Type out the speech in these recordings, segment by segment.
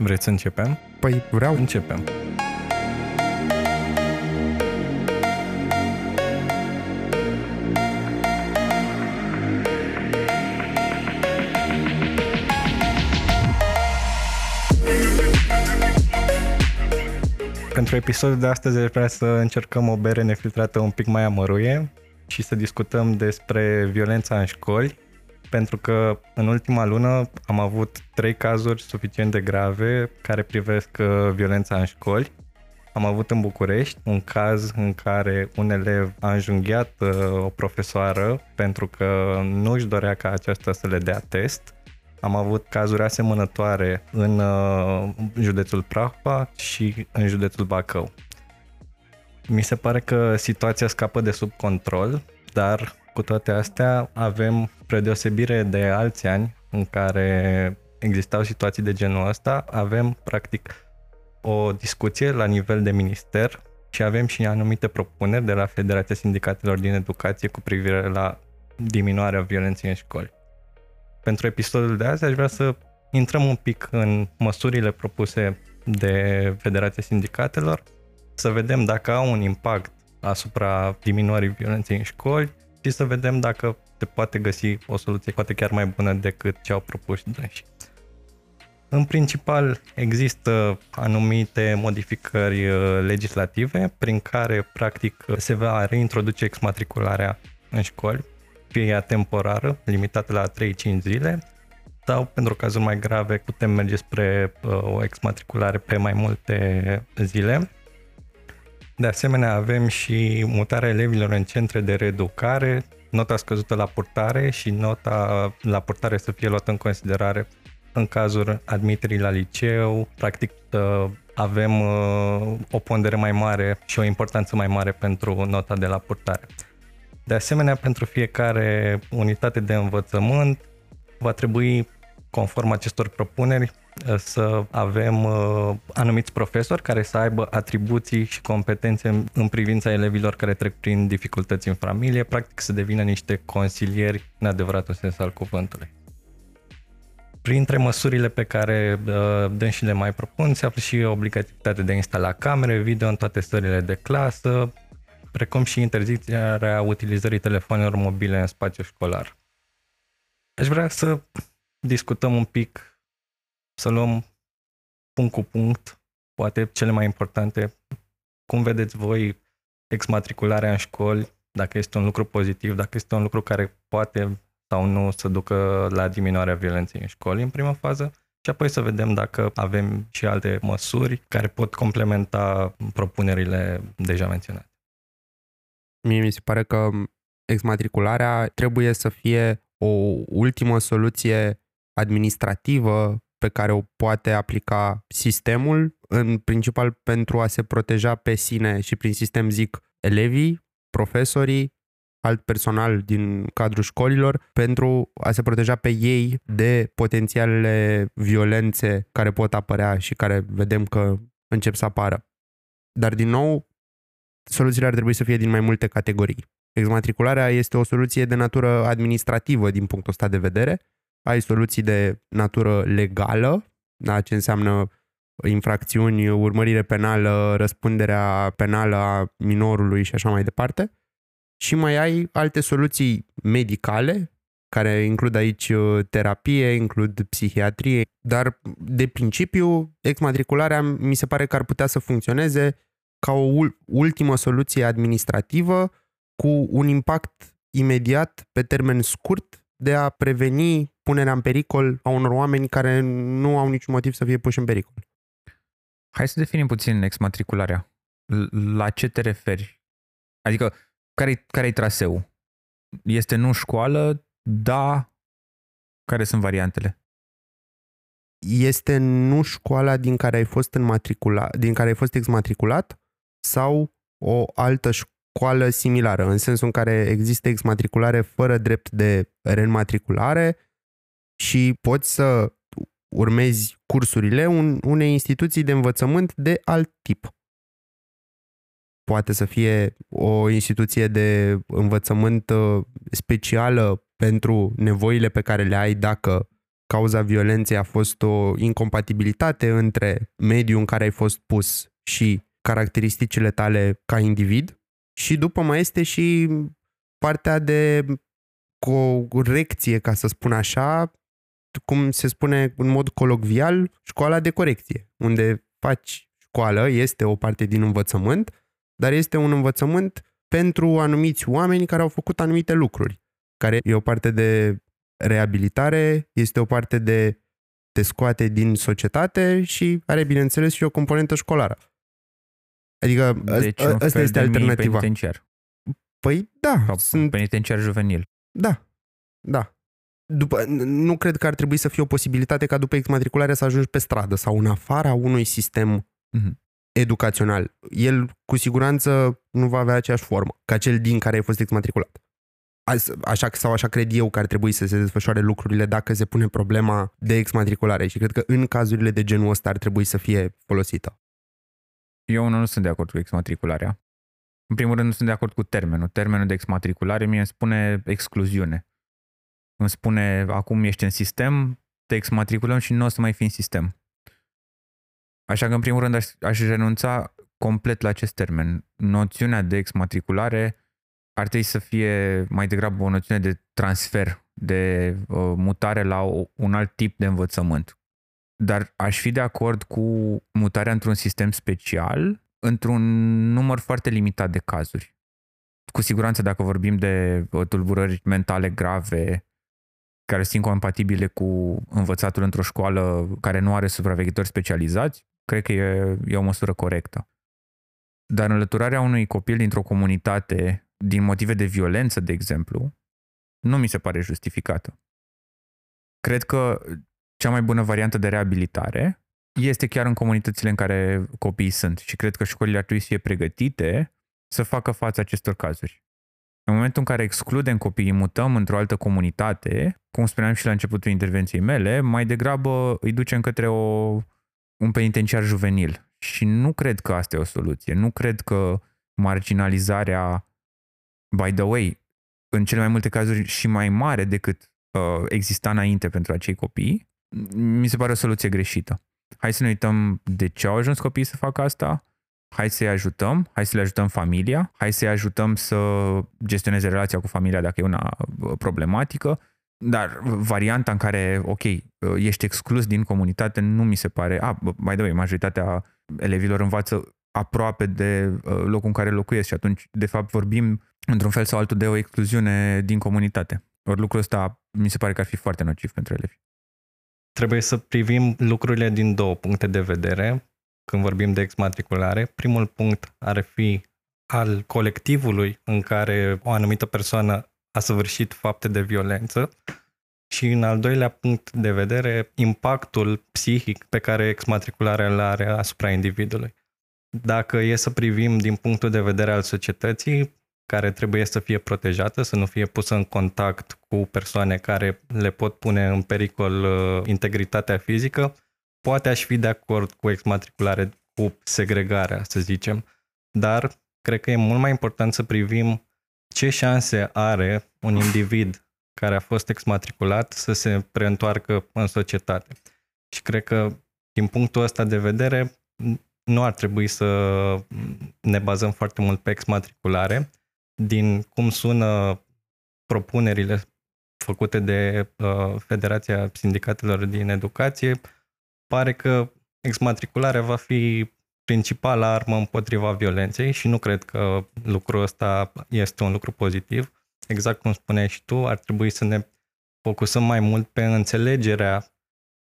Vreți să începem? Păi vreau. Începem. Pentru episodul de astăzi aș vrea să încercăm o bere nefiltrată un pic mai amăruie și să discutăm despre violența în școli, pentru că în ultima lună am avut trei cazuri suficient de grave care privesc uh, violența în școli. Am avut în București un caz în care un elev a înjunghiat uh, o profesoară pentru că nu își dorea ca aceasta să le dea test. Am avut cazuri asemănătoare în uh, județul Prahova și în județul Bacău. Mi se pare că situația scapă de sub control, dar cu toate astea avem, spre deosebire de alți ani în care existau situații de genul ăsta, avem practic o discuție la nivel de minister și avem și anumite propuneri de la Federația Sindicatelor din Educație cu privire la diminuarea violenței în școli. Pentru episodul de azi aș vrea să intrăm un pic în măsurile propuse de Federația Sindicatelor, să vedem dacă au un impact asupra diminuării violenței în școli și să vedem dacă se poate găsi o soluție poate chiar mai bună decât ce au propus dânsi. În principal există anumite modificări uh, legislative prin care practic se va reintroduce exmatricularea în școli, fie ea temporară, limitată la 3-5 zile, sau pentru cazuri mai grave putem merge spre uh, o exmatriculare pe mai multe zile. De asemenea, avem și mutarea elevilor în centre de reeducare, nota scăzută la purtare și nota la purtare să fie luată în considerare în cazul admiterii la liceu. Practic, uh, avem uh, o pondere mai mare și o importanță mai mare pentru nota de la purtare. De asemenea, pentru fiecare unitate de învățământ va trebui, conform acestor propuneri, să avem uh, anumiți profesori care să aibă atribuții și competențe în privința elevilor care trec prin dificultăți în familie, practic să devină niște consilieri în adevăratul sens al cuvântului. Printre măsurile pe care uh, dânsii mai propun se află și obligativitatea de a instala camere video în toate sările de clasă, precum și interzicerea utilizării telefonelor mobile în spațiu școlar. Aș vrea să discutăm un pic să luăm punct cu punct, poate cele mai importante. Cum vedeți voi exmatricularea în școli, dacă este un lucru pozitiv, dacă este un lucru care poate sau nu să ducă la diminuarea violenței în școli în prima fază și apoi să vedem dacă avem și alte măsuri care pot complementa propunerile deja menționate. Mie mi se pare că exmatricularea trebuie să fie o ultimă soluție administrativă pe care o poate aplica sistemul, în principal pentru a se proteja pe sine și prin sistem zic elevii, profesorii, alt personal din cadrul școlilor, pentru a se proteja pe ei de potențialele violențe care pot apărea și care vedem că încep să apară. Dar, din nou, soluțiile ar trebui să fie din mai multe categorii. Exmatricularea este o soluție de natură administrativă din punctul ăsta de vedere, ai soluții de natură legală, da, ce înseamnă infracțiuni, urmărire penală, răspunderea penală a minorului și așa mai departe. Și mai ai alte soluții medicale, care includ aici uh, terapie, includ psihiatrie, dar de principiu exmatricularea mi se pare că ar putea să funcționeze ca o ultimă soluție administrativă cu un impact imediat pe termen scurt de a preveni punerea în pericol a unor oameni care nu au niciun motiv să fie puși în pericol. Hai să definim puțin exmatricularea. La ce te referi? Adică, care-i, care-i traseu? Este nu școală? Da. Care sunt variantele? Este nu școala din care ai fost înmatricula, din care ai fost exmatriculat sau o altă școală similară, în sensul în care există exmatriculare fără drept de reînmatriculare și poți să urmezi cursurile un, unei instituții de învățământ de alt tip. Poate să fie o instituție de învățământ uh, specială pentru nevoile pe care le ai dacă cauza violenței a fost o incompatibilitate între mediul în care ai fost pus și caracteristicile tale ca individ și după mai este și partea de corecție, ca să spun așa, cum se spune în mod colocvial, școala de corecție, unde faci școală, este o parte din învățământ, dar este un învățământ pentru anumiți oameni care au făcut anumite lucruri, care e o parte de reabilitare, este o parte de te scoate din societate și are, bineînțeles, și o componentă școlară. Adică deci, asta este alternativa. Penitenciar. Păi da. Sau sunt... penitenciar juvenil. Da, da. După, nu cred că ar trebui să fie o posibilitate ca după exmatriculare să ajungi pe stradă sau în afara unui sistem mm-hmm. educațional. El cu siguranță nu va avea aceeași formă ca cel din care ai fost exmatriculat. Așa sau așa cred eu că ar trebui să se desfășoare lucrurile dacă se pune problema de exmatriculare și cred că în cazurile de genul ăsta ar trebui să fie folosită. Eu nu sunt de acord cu exmatricularea. În primul rând nu sunt de acord cu termenul. Termenul de exmatriculare mie îmi spune excluziune. Îmi spune acum ești în sistem, te exmatriculăm și nu o să mai fii în sistem. Așa că în primul rând aș, aș renunța complet la acest termen. Noțiunea de exmatriculare ar trebui să fie mai degrabă o noțiune de transfer, de uh, mutare la o, un alt tip de învățământ. Dar aș fi de acord cu mutarea într-un sistem special, într-un număr foarte limitat de cazuri. Cu siguranță dacă vorbim de uh, tulburări mentale grave, care sunt incompatibile cu învățatul într-o școală care nu are supraveghetori specializați, cred că e, e o măsură corectă. Dar înlăturarea unui copil dintr-o comunitate din motive de violență, de exemplu, nu mi se pare justificată. Cred că cea mai bună variantă de reabilitare este chiar în comunitățile în care copiii sunt și cred că școlile ar trebui să fie pregătite să facă față acestor cazuri. În momentul în care excludem copiii, mutăm într-o altă comunitate, cum spuneam și la începutul intervenției mele, mai degrabă îi ducem către o, un penitenciar juvenil. Și nu cred că asta e o soluție. Nu cred că marginalizarea, by the way, în cele mai multe cazuri și mai mare decât uh, exista înainte pentru acei copii, mi se pare o soluție greșită. Hai să ne uităm de ce au ajuns copiii să facă asta, hai să-i ajutăm, hai să le ajutăm familia, hai să-i ajutăm să gestioneze relația cu familia dacă e una uh, problematică, dar varianta în care, ok, uh, ești exclus din comunitate nu mi se pare... Ah, mai de majoritatea elevilor învață aproape de uh, locul în care locuiesc și atunci, de fapt, vorbim într-un fel sau altul de o excluziune din comunitate. Ori lucrul ăsta mi se pare că ar fi foarte nociv pentru elevi. Trebuie să privim lucrurile din două puncte de vedere când vorbim de exmatriculare. Primul punct ar fi al colectivului în care o anumită persoană a săvârșit fapte de violență și în al doilea punct de vedere impactul psihic pe care exmatricularea îl are asupra individului. Dacă e să privim din punctul de vedere al societății, care trebuie să fie protejată, să nu fie pusă în contact cu persoane care le pot pune în pericol uh, integritatea fizică, poate aș fi de acord cu exmatriculare, cu segregarea, să zicem, dar cred că e mult mai important să privim ce șanse are un individ care a fost exmatriculat să se preîntoarcă în societate. Și cred că, din punctul ăsta de vedere, nu ar trebui să ne bazăm foarte mult pe exmatriculare. Din cum sună propunerile făcute de uh, Federația Sindicatelor din Educație, pare că exmatricularea va fi principala armă împotriva violenței și nu cred că lucrul ăsta este un lucru pozitiv. Exact cum spuneai și tu, ar trebui să ne focusăm mai mult pe înțelegerea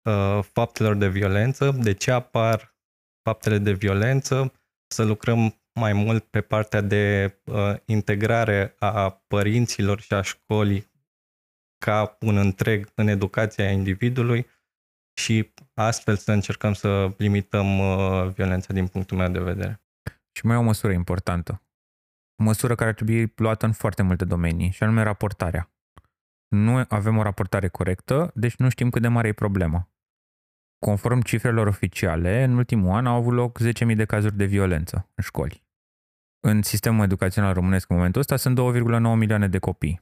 uh, faptelor de violență, de ce apar faptele de violență, să lucrăm mai mult pe partea de uh, integrare a părinților și a școlii ca un întreg în educația individului și astfel să încercăm să limităm uh, violența din punctul meu de vedere. Și mai e o măsură importantă. O măsură care ar trebui luată în foarte multe domenii, și anume raportarea. Nu avem o raportare corectă, deci nu știm cât de mare e problema. Conform cifrelor oficiale, în ultimul an au avut loc 10.000 de cazuri de violență în școli. În sistemul educațional românesc în momentul ăsta sunt 2,9 milioane de copii.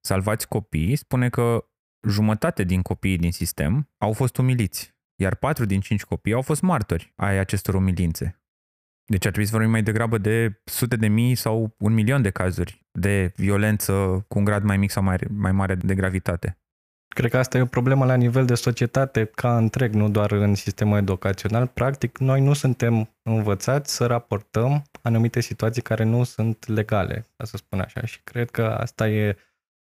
Salvați copii spune că jumătate din copiii din sistem au fost umiliți, iar patru din cinci copii au fost martori ai acestor umilințe. Deci ar trebui să vorbim mai degrabă de sute de mii sau un milion de cazuri de violență cu un grad mai mic sau mai, mai mare de gravitate. Cred că asta e o problemă la nivel de societate ca întreg, nu doar în sistemul educațional. Practic, noi nu suntem învățați să raportăm anumite situații care nu sunt legale, ca să spun așa. Și cred că asta e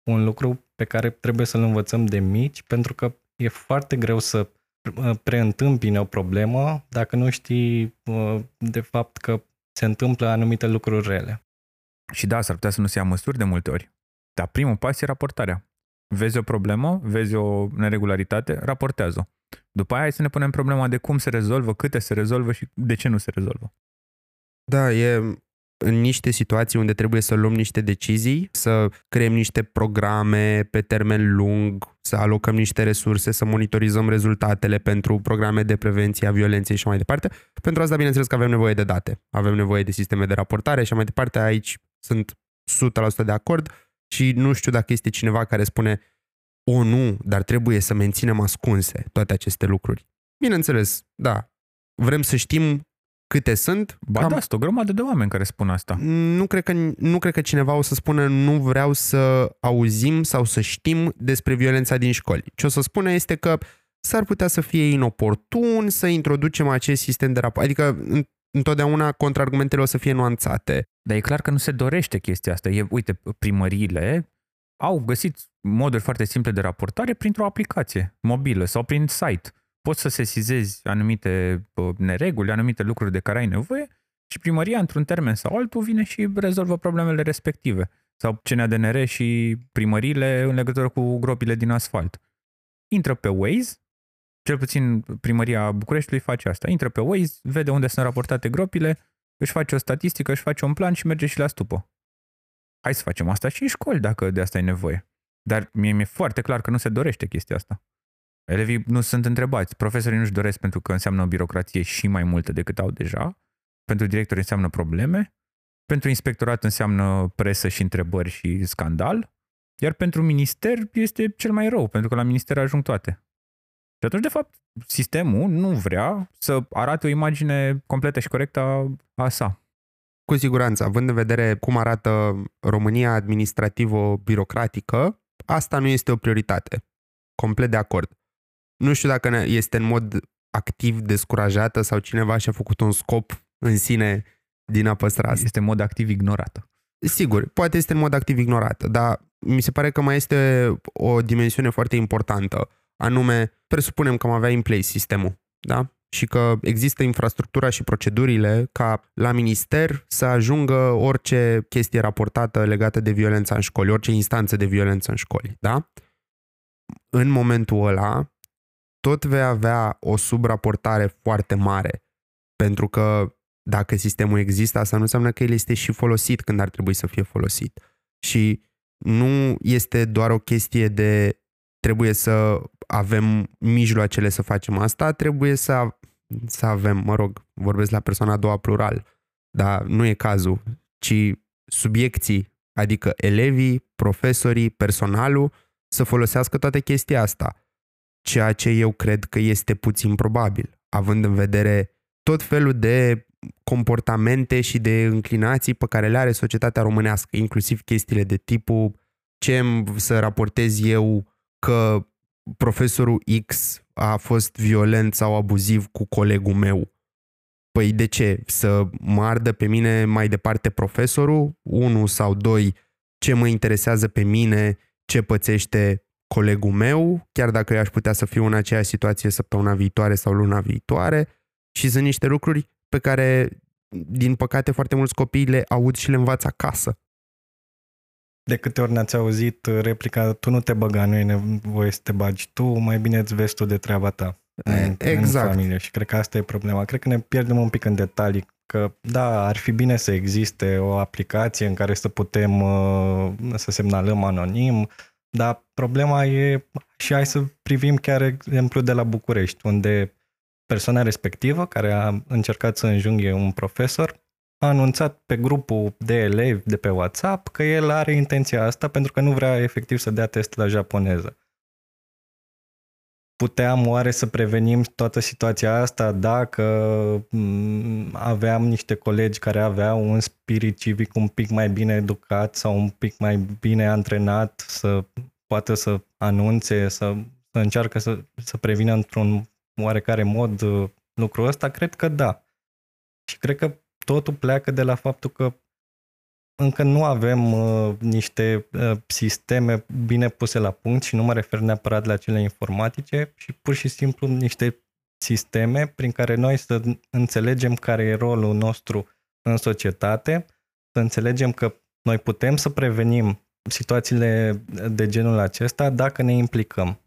un lucru pe care trebuie să-l învățăm de mici, pentru că e foarte greu să uh, preîntâmpine o problemă dacă nu știi uh, de fapt că se întâmplă anumite lucruri rele. Și da, s-ar putea să nu se ia măsuri de multe ori. Dar primul pas e raportarea. Vezi o problemă, vezi o neregularitate, raportează-o. După aia hai să ne punem problema de cum se rezolvă, câte se rezolvă și de ce nu se rezolvă. Da, e în niște situații unde trebuie să luăm niște decizii, să creăm niște programe pe termen lung, să alocăm niște resurse, să monitorizăm rezultatele pentru programe de prevenție a violenței și mai departe. Pentru asta, bineînțeles că avem nevoie de date, avem nevoie de sisteme de raportare și mai departe. Aici sunt 100% de acord și nu știu dacă este cineva care spune o, nu, dar trebuie să menținem ascunse toate aceste lucruri. Bineînțeles, da, vrem să știm câte sunt. Ba cam... da, sunt o grămadă de oameni care spun asta. Nu cred, că, nu cred că cineva o să spună nu vreau să auzim sau să știm despre violența din școli. Ce o să spună este că s-ar putea să fie inoportun să introducem acest sistem de raport. Adică întotdeauna contraargumentele o să fie nuanțate. Dar e clar că nu se dorește chestia asta. E, uite, primăriile au găsit moduri foarte simple de raportare printr-o aplicație mobilă sau prin site poți să sesizezi anumite nereguli, anumite lucruri de care ai nevoie și primăria, într-un termen sau altul, vine și rezolvă problemele respective. Sau CNADNR și primăriile în legătură cu gropile din asfalt. Intră pe Waze, cel puțin primăria Bucureștiului face asta. Intră pe Waze, vede unde sunt raportate gropile, își face o statistică, își face un plan și merge și la stupă. Hai să facem asta și în școli, dacă de asta e nevoie. Dar mie mi-e foarte clar că nu se dorește chestia asta. Elevii nu sunt întrebați, profesorii nu-și doresc pentru că înseamnă o birocrație și mai multă decât au deja, pentru directori înseamnă probleme, pentru inspectorat înseamnă presă și întrebări și scandal, iar pentru minister este cel mai rău, pentru că la minister ajung toate. Și atunci, de fapt, sistemul nu vrea să arate o imagine completă și corectă a sa. Cu siguranță, având în vedere cum arată România administrativo-birocratică, asta nu este o prioritate. Complet de acord. Nu știu dacă este în mod activ descurajată sau cineva și-a făcut un scop în sine din a păstra asta. Este în mod activ ignorată. Sigur, poate este în mod activ ignorată, dar mi se pare că mai este o dimensiune foarte importantă, anume, presupunem că am avea în place sistemul, da? Și că există infrastructura și procedurile ca la minister să ajungă orice chestie raportată legată de violența în școli, orice instanță de violență în școli, da? În momentul ăla, tot vei avea o subraportare foarte mare. Pentru că dacă sistemul există, asta nu înseamnă că el este și folosit când ar trebui să fie folosit. Și nu este doar o chestie de trebuie să avem mijloacele să facem asta, trebuie să, să avem, mă rog, vorbesc la persoana a doua plural, dar nu e cazul, ci subiecții, adică elevii, profesorii, personalul, să folosească toate chestia asta ceea ce eu cred că este puțin probabil, având în vedere tot felul de comportamente și de înclinații pe care le are societatea românească, inclusiv chestiile de tipul ce să raportez eu că profesorul X a fost violent sau abuziv cu colegul meu. Păi de ce? Să mă ardă pe mine mai departe profesorul? Unu sau doi, ce mă interesează pe mine, ce pățește colegul meu, chiar dacă eu aș putea să fiu în aceeași situație săptămâna viitoare sau luna viitoare și sunt niște lucruri pe care, din păcate, foarte mulți copii le aud și le învață acasă. De câte ori ne-ați auzit replica, tu nu te băga, nu e nevoie să te bagi tu, mai bine îți vezi tu de treaba ta în, exact. în familie. Și cred că asta e problema. Cred că ne pierdem un pic în detalii, că da, ar fi bine să existe o aplicație în care să putem uh, să semnalăm anonim, dar problema e, și hai să privim chiar exemplu de la București, unde persoana respectivă, care a încercat să înjunghe un profesor, a anunțat pe grupul de elevi de pe WhatsApp că el are intenția asta pentru că nu vrea efectiv să dea test la japoneză. Puteam oare să prevenim toată situația asta dacă mm, aveam niște colegi care aveau un spirit civic un pic mai bine educat sau un pic mai bine antrenat să poată să anunțe, să, să încearcă să, să prevină într-un oarecare mod uh, lucrul ăsta? Cred că da. Și cred că totul pleacă de la faptul că încă nu avem uh, niște uh, sisteme bine puse la punct și nu mă refer neapărat la cele informatice, și pur și simplu niște sisteme prin care noi să înțelegem care e rolul nostru în societate, să înțelegem că noi putem să prevenim situațiile de genul acesta dacă ne implicăm.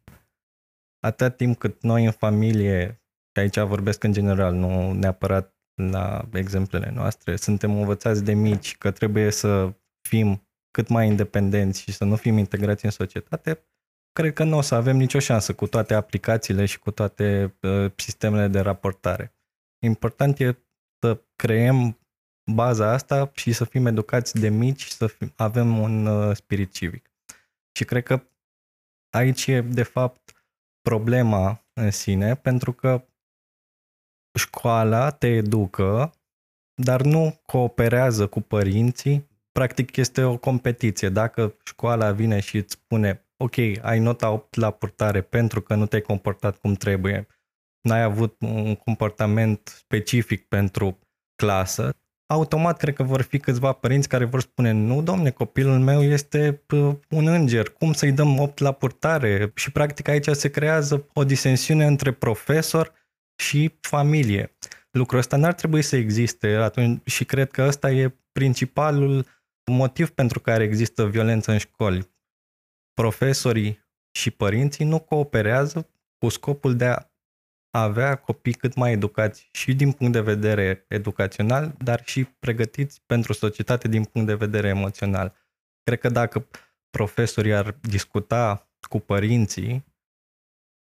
Atât timp cât noi în familie, și aici vorbesc în general, nu neapărat la exemplele noastre, suntem învățați de mici că trebuie să fim cât mai independenți și să nu fim integrați în societate, cred că nu o să avem nicio șansă cu toate aplicațiile și cu toate uh, sistemele de raportare. Important e să creăm baza asta și să fim educați de mici și să fim, avem un uh, spirit civic. Și cred că aici e, de fapt, problema în sine, pentru că școala te educă, dar nu cooperează cu părinții. Practic este o competiție. Dacă școala vine și îți spune ok, ai nota 8 la purtare pentru că nu te-ai comportat cum trebuie, n-ai avut un comportament specific pentru clasă, automat cred că vor fi câțiva părinți care vor spune nu, domne, copilul meu este un înger, cum să-i dăm 8 la purtare? Și practic aici se creează o disensiune între profesor și familie. Lucrul ăsta n-ar trebui să existe atunci și cred că ăsta e principalul motiv pentru care există violență în școli. Profesorii și părinții nu cooperează cu scopul de a avea copii cât mai educați și din punct de vedere educațional, dar și pregătiți pentru societate din punct de vedere emoțional. Cred că dacă profesorii ar discuta cu părinții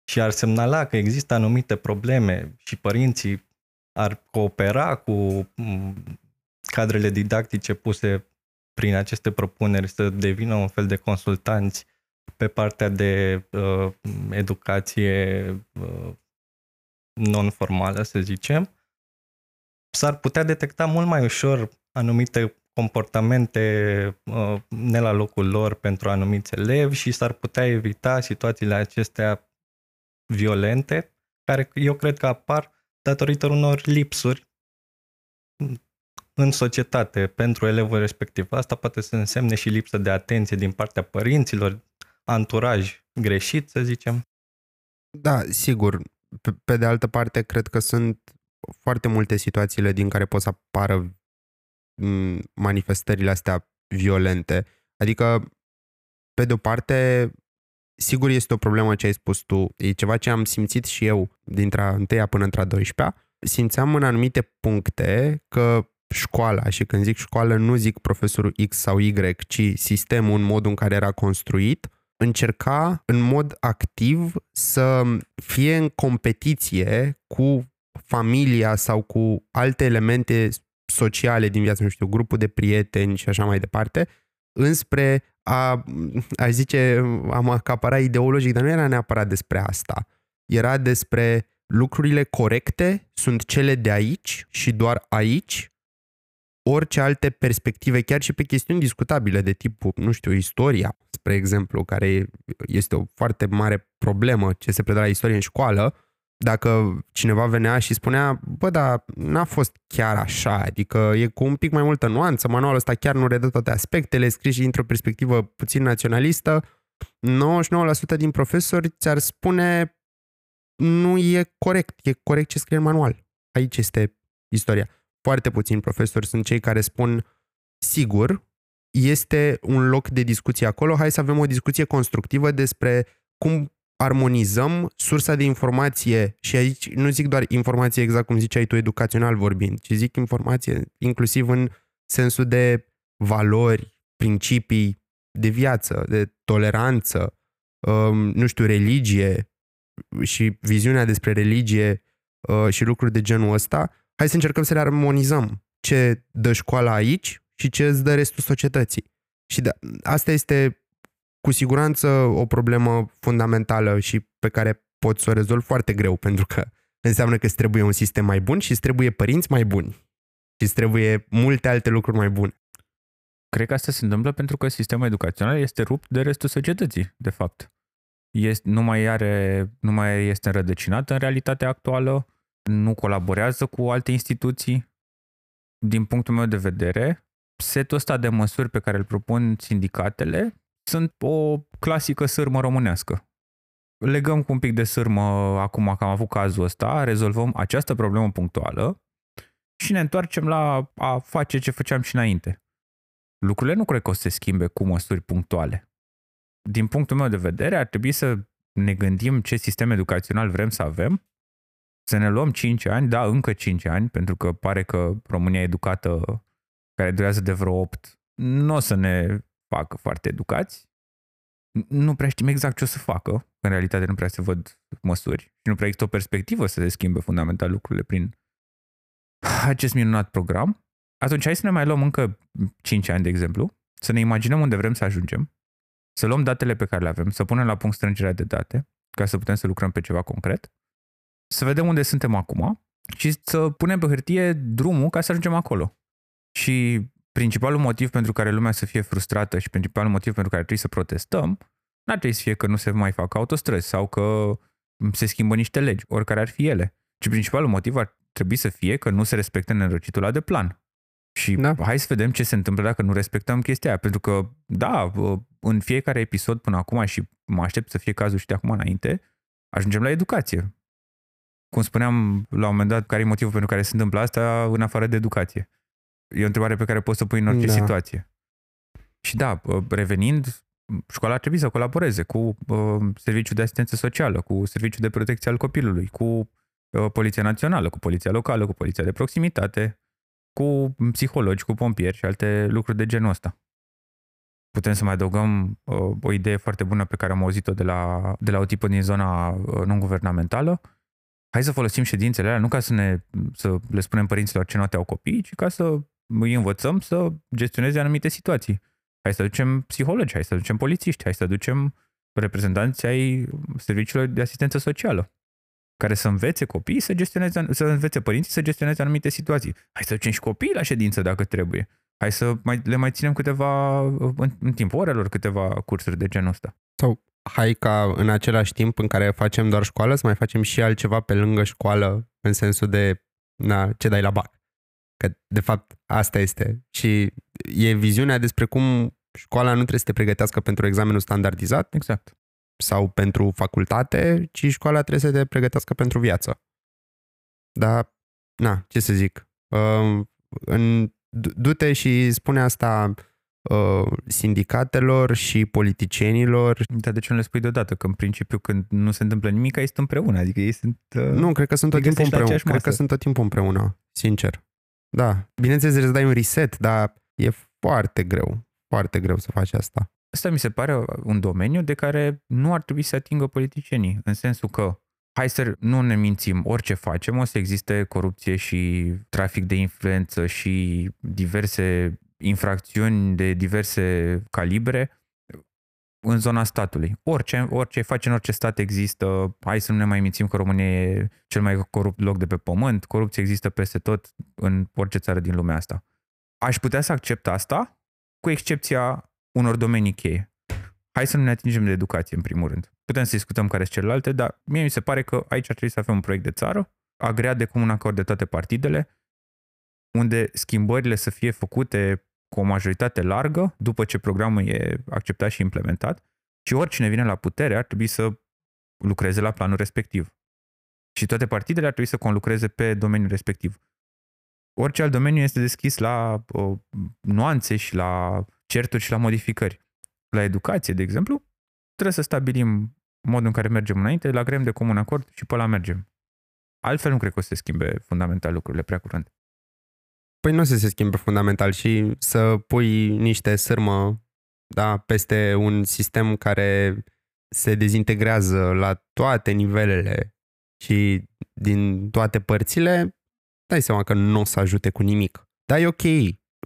și ar semnala că există anumite probleme și părinții ar coopera cu mm, cadrele didactice puse prin aceste propuneri să devină un fel de consultanți pe partea de uh, educație uh, non-formală, să zicem, s-ar putea detecta mult mai ușor anumite comportamente uh, ne la locul lor pentru anumiți elevi și s-ar putea evita situațiile acestea violente, care eu cred că apar datorită unor lipsuri în societate pentru elevul respectiv. Asta poate să însemne și lipsă de atenție din partea părinților, anturaj greșit, să zicem. Da, sigur. Pe, pe de altă parte, cred că sunt foarte multe situațiile din care pot să apară manifestările astea violente. Adică, pe de o parte, sigur este o problemă ce ai spus tu, e ceva ce am simțit și eu dintre a întâia până între a 12 Simțeam în anumite puncte că școala, și când zic școală nu zic profesorul X sau Y, ci sistemul în modul în care era construit, încerca în mod activ să fie în competiție cu familia sau cu alte elemente sociale din viață, nu știu, grupul de prieteni și așa mai departe, înspre a, aș zice, am acaparat ideologic, dar nu era neapărat despre asta. Era despre lucrurile corecte sunt cele de aici și doar aici orice alte perspective, chiar și pe chestiuni discutabile de tipul, nu știu, istoria, spre exemplu, care este o foarte mare problemă ce se predă la istorie în școală, dacă cineva venea și spunea, bă, dar n-a fost chiar așa, adică e cu un pic mai multă nuanță, manualul ăsta chiar nu redă toate aspectele, scris și dintr-o perspectivă puțin naționalistă, 99% din profesori ți-ar spune nu e corect, e corect ce scrie în manual. Aici este istoria foarte puțini profesori sunt cei care spun sigur, este un loc de discuție acolo, hai să avem o discuție constructivă despre cum armonizăm sursa de informație și aici nu zic doar informație exact cum ziceai tu educațional vorbind, ci zic informație inclusiv în sensul de valori, principii de viață, de toleranță, um, nu știu, religie și viziunea despre religie uh, și lucruri de genul ăsta, hai să încercăm să le armonizăm ce dă școala aici și ce îți dă restul societății. Și da, asta este cu siguranță o problemă fundamentală și pe care poți să o rezolvi foarte greu, pentru că înseamnă că îți trebuie un sistem mai bun și îți trebuie părinți mai buni. Și îți trebuie multe alte lucruri mai bune. Cred că asta se întâmplă pentru că sistemul educațional este rupt de restul societății, de fapt. Este, nu, mai are, nu mai este înrădăcinat în realitatea actuală, nu colaborează cu alte instituții. Din punctul meu de vedere, setul ăsta de măsuri pe care îl propun sindicatele sunt o clasică sârmă românească. Legăm cu un pic de sârmă acum că am avut cazul ăsta, rezolvăm această problemă punctuală și ne întoarcem la a face ce făceam și înainte. Lucrurile nu cred că o să se schimbe cu măsuri punctuale. Din punctul meu de vedere, ar trebui să ne gândim ce sistem educațional vrem să avem, să ne luăm 5 ani, da, încă 5 ani, pentru că pare că România educată, care durează de vreo 8, nu o să ne facă foarte educați. Nu prea știm exact ce o să facă. În realitate nu prea se văd măsuri și nu prea există o perspectivă să se schimbe fundamental lucrurile prin acest minunat program. Atunci hai să ne mai luăm încă 5 ani, de exemplu, să ne imaginăm unde vrem să ajungem, să luăm datele pe care le avem, să punem la punct strângerea de date, ca să putem să lucrăm pe ceva concret, să vedem unde suntem acum și să punem pe hârtie drumul ca să ajungem acolo. Și principalul motiv pentru care lumea să fie frustrată și principalul motiv pentru care trebuie să protestăm, n-ar trebui să fie că nu se mai fac autostrăzi sau că se schimbă niște legi, oricare ar fi ele. Ci principalul motiv ar trebui să fie că nu se respectă nenorocitul ăla de plan. Și da. hai să vedem ce se întâmplă dacă nu respectăm chestia aia. Pentru că, da, în fiecare episod până acum și mă aștept să fie cazul și de acum înainte, ajungem la educație. Cum spuneam la un moment dat, care e motivul pentru care se întâmplă asta în afară de educație? E o întrebare pe care poți să pui în orice da. situație. Și da, revenind, școala ar trebui să colaboreze cu uh, serviciul de asistență socială, cu serviciul de protecție al copilului, cu uh, Poliția Națională, cu Poliția Locală, cu Poliția de Proximitate, cu psihologi, cu pompieri și alte lucruri de genul ăsta. Putem să mai adăugăm uh, o idee foarte bună pe care am auzit-o de la, de la o tipă din zona uh, non-guvernamentală. Hai să folosim ședințele alea, nu ca să, ne, să le spunem părinților ce note au copiii, ci ca să îi învățăm să gestioneze anumite situații. Hai să aducem psihologi, hai să aducem polițiști, hai să aducem reprezentanți ai serviciilor de asistență socială care să învețe copiii să gestioneze, să învețe părinții să gestioneze anumite situații. Hai să ducem și copiii la ședință dacă trebuie. Hai să mai, le mai ținem câteva, în, în timpul orelor, câteva cursuri de genul ăsta. Sau hai ca în același timp în care facem doar școală să mai facem și altceva pe lângă școală în sensul de na, ce dai la bac. Că de fapt asta este. Și e viziunea despre cum școala nu trebuie să te pregătească pentru examenul standardizat. Exact sau pentru facultate, ci școala trebuie să te pregătească pentru viață. Dar, na, ce să zic, uh, în, du-te și spune asta uh, sindicatelor și politicienilor. Dar de ce nu le spui deodată? Că în principiu când nu se întâmplă nimic, ei sunt împreună. Adică ei sunt... Uh, nu, cred că sunt tot timpul împreună. Cred că sunt tot timpul împreună, sincer. Da, bineînțeles îți dai un reset, dar e foarte greu, foarte greu să faci asta. Asta mi se pare un domeniu de care nu ar trebui să atingă politicienii, în sensul că hai să nu ne mințim, orice facem o să existe corupție și trafic de influență și diverse infracțiuni de diverse calibre în zona statului. Orice, orice face în orice stat există, hai să nu ne mai mințim că România e cel mai corupt loc de pe pământ, corupție există peste tot în orice țară din lumea asta. Aș putea să accept asta, cu excepția unor domenii cheie. Hai să nu ne atingem de educație, în primul rând. Putem să discutăm care sunt celelalte, dar mie mi se pare că aici ar trebui să avem un proiect de țară, agreat de comun acord de toate partidele, unde schimbările să fie făcute cu o majoritate largă, după ce programul e acceptat și implementat, și oricine vine la putere ar trebui să lucreze la planul respectiv. Și toate partidele ar trebui să conlucreze pe domeniul respectiv. Orice alt domeniu este deschis la uh, nuanțe și la certuri și la modificări. La educație, de exemplu, trebuie să stabilim modul în care mergem înainte, la grem de comun acord și pe la mergem. Altfel nu cred că o să se schimbe fundamental lucrurile prea curând. Păi nu o să se schimbe fundamental și să pui niște sârmă da, peste un sistem care se dezintegrează la toate nivelele și din toate părțile, dai seama că nu o să ajute cu nimic. Dar e ok,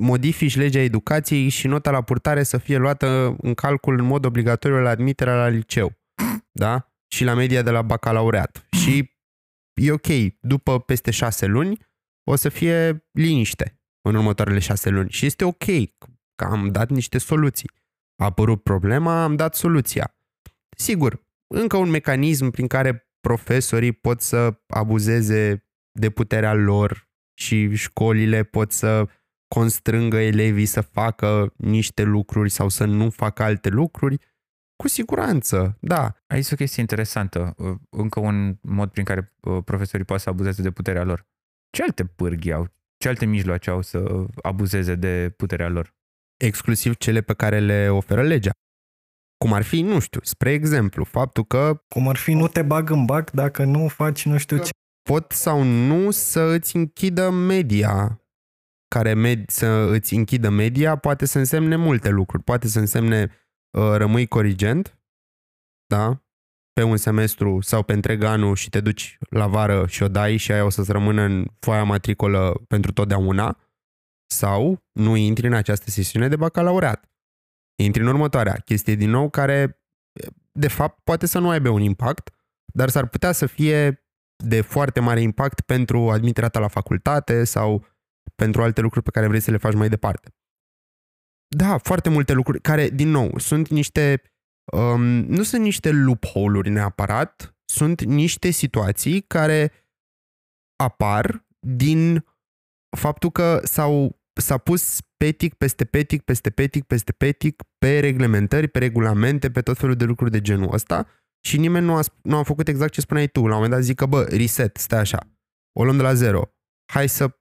modifici legea educației și nota la purtare să fie luată în calcul în mod obligatoriu la admiterea la liceu. Da? și la media de la bacalaureat. Și e ok, după peste șase luni o să fie liniște în următoarele șase luni. Și este ok că am dat niște soluții. A apărut problema, am dat soluția. Sigur, încă un mecanism prin care profesorii pot să abuzeze de puterea lor și școlile pot să constrângă elevii să facă niște lucruri sau să nu facă alte lucruri, cu siguranță, da. Aici e o chestie interesantă. Uh, încă un mod prin care uh, profesorii pot să abuzeze de puterea lor. Ce alte pârghi au? Ce alte mijloace au să abuzeze de puterea lor? Exclusiv cele pe care le oferă legea. Cum ar fi, nu știu, spre exemplu, faptul că... Cum ar fi, nu te bag în bac dacă nu faci nu știu ce. Pot sau nu să îți închidă media. Care med- să îți închidă media poate să însemne multe lucruri. Poate să însemne uh, rămâi corigent, da? Pe un semestru sau pe întreg anul și te duci la vară și o dai și aia o să-ți rămână în foaia matricolă pentru totdeauna. Sau nu intri în această sesiune de bacalaureat intri în următoarea chestie din nou care de fapt poate să nu aibă un impact, dar s-ar putea să fie de foarte mare impact pentru admiterea ta la facultate sau pentru alte lucruri pe care vrei să le faci mai departe. Da, foarte multe lucruri care, din nou, sunt niște um, nu sunt niște loophole-uri neapărat, sunt niște situații care apar din faptul că s-au s-a pus petic peste petic, peste petic, peste petic, pe reglementări, pe regulamente, pe tot felul de lucruri de genul ăsta și nimeni nu a, nu a făcut exact ce spuneai tu. La un moment dat zic că, bă, reset, stai așa, o luăm de la zero. Hai să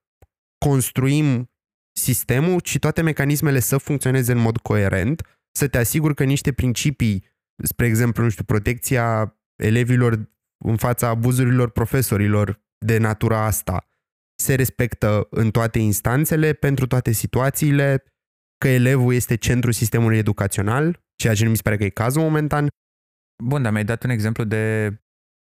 construim sistemul și toate mecanismele să funcționeze în mod coerent, să te asiguri că niște principii, spre exemplu, nu știu, protecția elevilor în fața abuzurilor profesorilor de natura asta, se respectă în toate instanțele, pentru toate situațiile, că elevul este centrul sistemului educațional, ceea ce nu mi se pare că e cazul momentan. Bun, dar mi-ai dat un exemplu de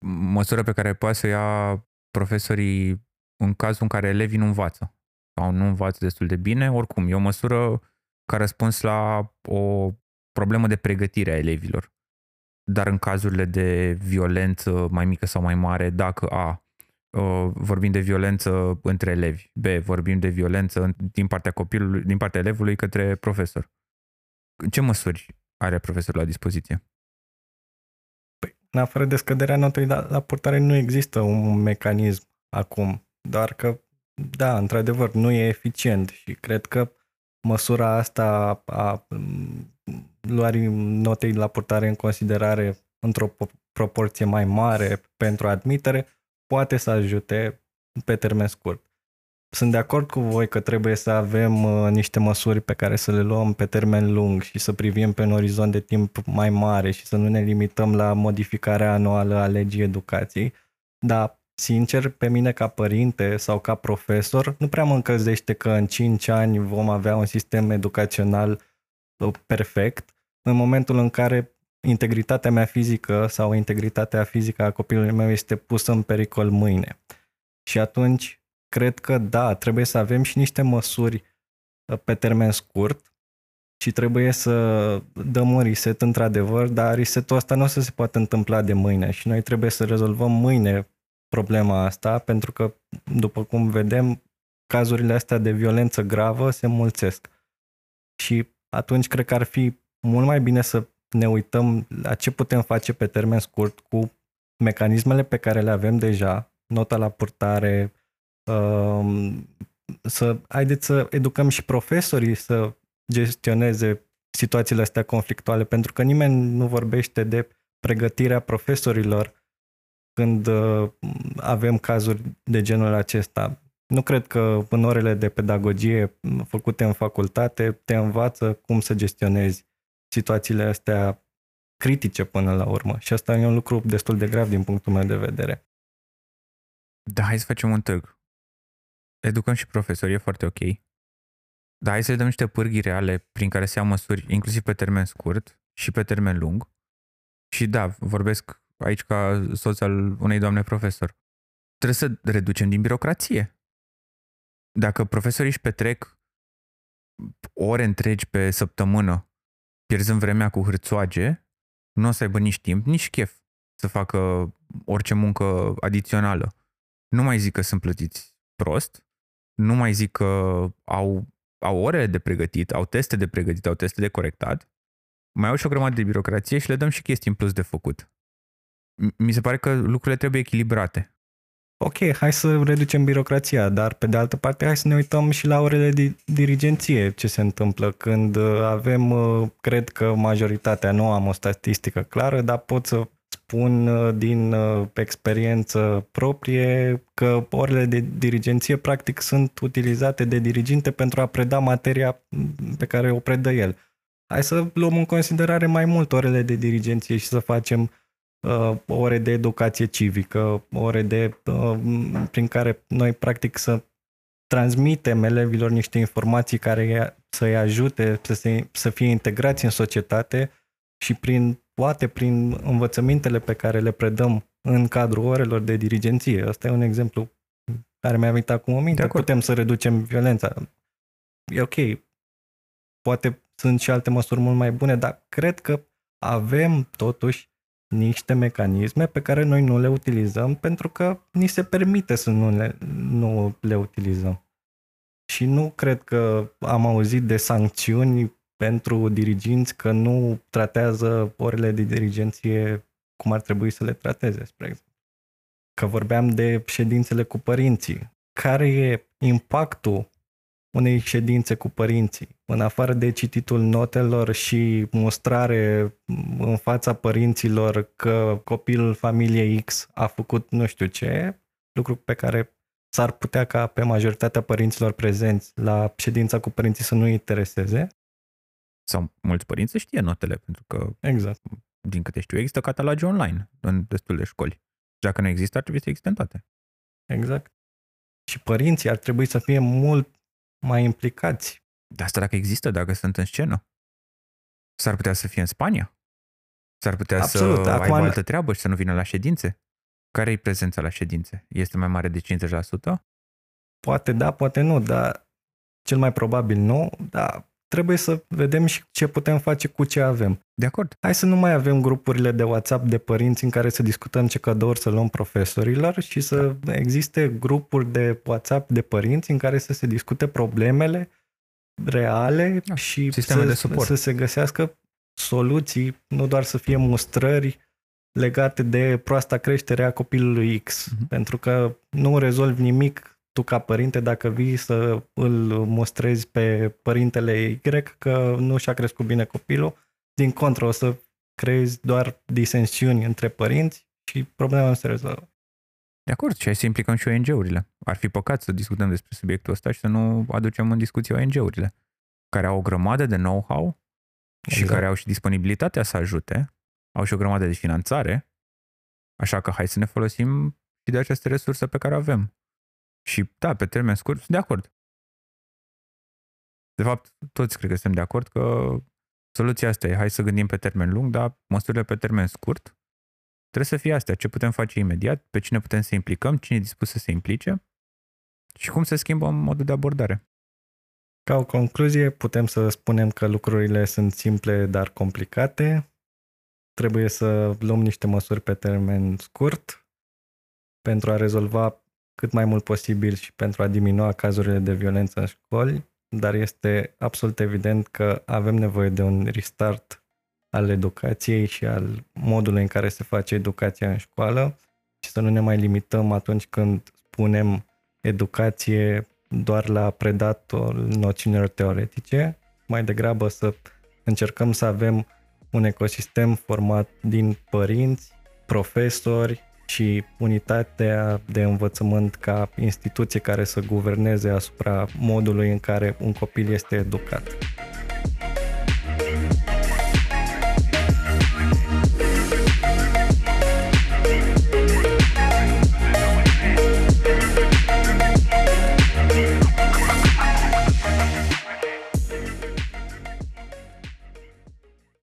măsură pe care poate să ia profesorii în cazul în care elevii nu învață sau nu învață destul de bine. Oricum, e o măsură ca răspuns la o problemă de pregătire a elevilor. Dar în cazurile de violență mai mică sau mai mare, dacă A, vorbim de violență între elevi. B, vorbim de violență din partea copilului, din partea elevului către profesor. Ce măsuri are profesorul la dispoziție? Păi, în afară de scăderea notei la, la purtare nu există un mecanism acum, doar că, da, într-adevăr, nu e eficient și cred că măsura asta a luării notei la purtare în considerare într-o proporție mai mare pentru admitere poate să ajute pe termen scurt. Sunt de acord cu voi că trebuie să avem uh, niște măsuri pe care să le luăm pe termen lung și să privim pe un orizont de timp mai mare și să nu ne limităm la modificarea anuală a legii educației, dar sincer, pe mine ca părinte sau ca profesor, nu prea mă încălzește că în 5 ani vom avea un sistem educațional uh, perfect, în momentul în care integritatea mea fizică sau integritatea fizică a copilului meu este pusă în pericol mâine. Și atunci, cred că da, trebuie să avem și niște măsuri uh, pe termen scurt și trebuie să dăm un reset într-adevăr, dar resetul ăsta nu o să se poată întâmpla de mâine și noi trebuie să rezolvăm mâine problema asta, pentru că, după cum vedem, cazurile astea de violență gravă se mulțesc. Și atunci cred că ar fi mult mai bine să ne uităm la ce putem face pe termen scurt cu mecanismele pe care le avem deja, nota la purtare, um, să haideți să educăm și profesorii să gestioneze situațiile astea conflictuale, pentru că nimeni nu vorbește de pregătirea profesorilor când uh, avem cazuri de genul acesta. Nu cred că în orele de pedagogie făcute în facultate te învață cum să gestionezi situațiile astea critice până la urmă. Și asta e un lucru destul de grav din punctul meu de vedere. Da, hai să facem un târg. Educăm și profesori, e foarte ok. Dar hai să le dăm niște pârghii reale prin care se iau măsuri, inclusiv pe termen scurt și pe termen lung. Și da, vorbesc aici ca soț al unei doamne profesor. Trebuie să reducem din birocrație. Dacă profesorii își petrec ore întregi pe săptămână pierzând vremea cu hârțoage, nu o să aibă nici timp, nici chef să facă orice muncă adițională. Nu mai zic că sunt plătiți prost, nu mai zic că au, au ore de pregătit, au teste de pregătit, au teste de corectat, mai au și o grămadă de birocrație și le dăm și chestii în plus de făcut. Mi se pare că lucrurile trebuie echilibrate. Ok, hai să reducem birocrația, dar pe de altă parte hai să ne uităm și la orele de dirigenție ce se întâmplă când uh, avem, uh, cred că majoritatea, nu am o statistică clară, dar pot să spun uh, din experiență proprie că orele de dirigenție practic sunt utilizate de diriginte pentru a preda materia pe care o predă el. Hai să luăm în considerare mai mult orele de dirigenție și să facem uh, ore de educație civică, ore de, uh, prin care noi practic să transmitem elevilor niște informații care să-i ajute să, se, să fie integrați în societate și prin poate prin învățămintele pe care le predăm în cadrul orelor de dirigenție. Asta e un exemplu care mi-a venit acum o minte. Putem să reducem violența. E ok. Poate sunt și alte măsuri mult mai bune, dar cred că avem totuși niște mecanisme pe care noi nu le utilizăm pentru că ni se permite să nu le, nu le utilizăm. Și nu cred că am auzit de sancțiuni pentru diriginți că nu tratează orele de dirigenție cum ar trebui să le trateze, spre exemplu. Că vorbeam de ședințele cu părinții. Care e impactul unei ședințe cu părinții, în afară de cititul notelor și mostrare în fața părinților că copilul familiei X a făcut nu știu ce, lucru pe care s-ar putea ca pe majoritatea părinților prezenți la ședința cu părinții să nu intereseze. Sau mulți părinți știe notele, pentru că, exact. din câte știu, există catalogi online în destul de școli. Dacă nu există, ar trebui să existe în toate. Exact. Și părinții ar trebui să fie mult mai implicați. De asta dacă există, dacă sunt în scenă. S-ar putea să fie în Spania. S-ar putea Absolut. să Acum... aibă altă treabă și să nu vină la ședințe. Care e prezența la ședințe? Este mai mare de 50%? Poate da, poate nu, dar cel mai probabil nu, dar trebuie să vedem și ce putem face cu ce avem. De acord. Hai să nu mai avem grupurile de WhatsApp de părinți în care să discutăm ce cadouri să luăm profesorilor și să da. existe grupuri de WhatsApp de părinți în care să se discute problemele reale da. și să, de suport. să se găsească soluții, nu doar să fie mustrări legate de proasta creștere a copilului X, uh-huh. pentru că nu rezolvi nimic tu ca părinte dacă vii să îl mostrezi pe părintele Y că nu și-a crescut bine copilul, din contră o să creezi doar disensiuni între părinți și problema nu se rezolvă. De acord, și hai să implicăm și ONG-urile. Ar fi păcat să discutăm despre subiectul ăsta și să nu aducem în discuție ONG-urile, care au o grămadă de know-how exact. și care au și disponibilitatea să ajute, au și o grămadă de finanțare, așa că hai să ne folosim și de aceste resurse pe care avem. Și da, pe termen scurt, sunt de acord. De fapt, toți cred că suntem de acord că soluția asta e, hai să gândim pe termen lung, dar măsurile pe termen scurt trebuie să fie astea. Ce putem face imediat, pe cine putem să implicăm, cine e dispus să se implice și cum se schimbă modul de abordare. Ca o concluzie, putem să spunem că lucrurile sunt simple, dar complicate. Trebuie să luăm niște măsuri pe termen scurt pentru a rezolva cât mai mult posibil și pentru a diminua cazurile de violență în școli, dar este absolut evident că avem nevoie de un restart al educației și al modului în care se face educația în școală și să nu ne mai limităm atunci când spunem educație doar la predatul noțiunilor teoretice, mai degrabă să încercăm să avem un ecosistem format din părinți, profesori, și unitatea de învățământ ca instituție care să guverneze asupra modului în care un copil este educat.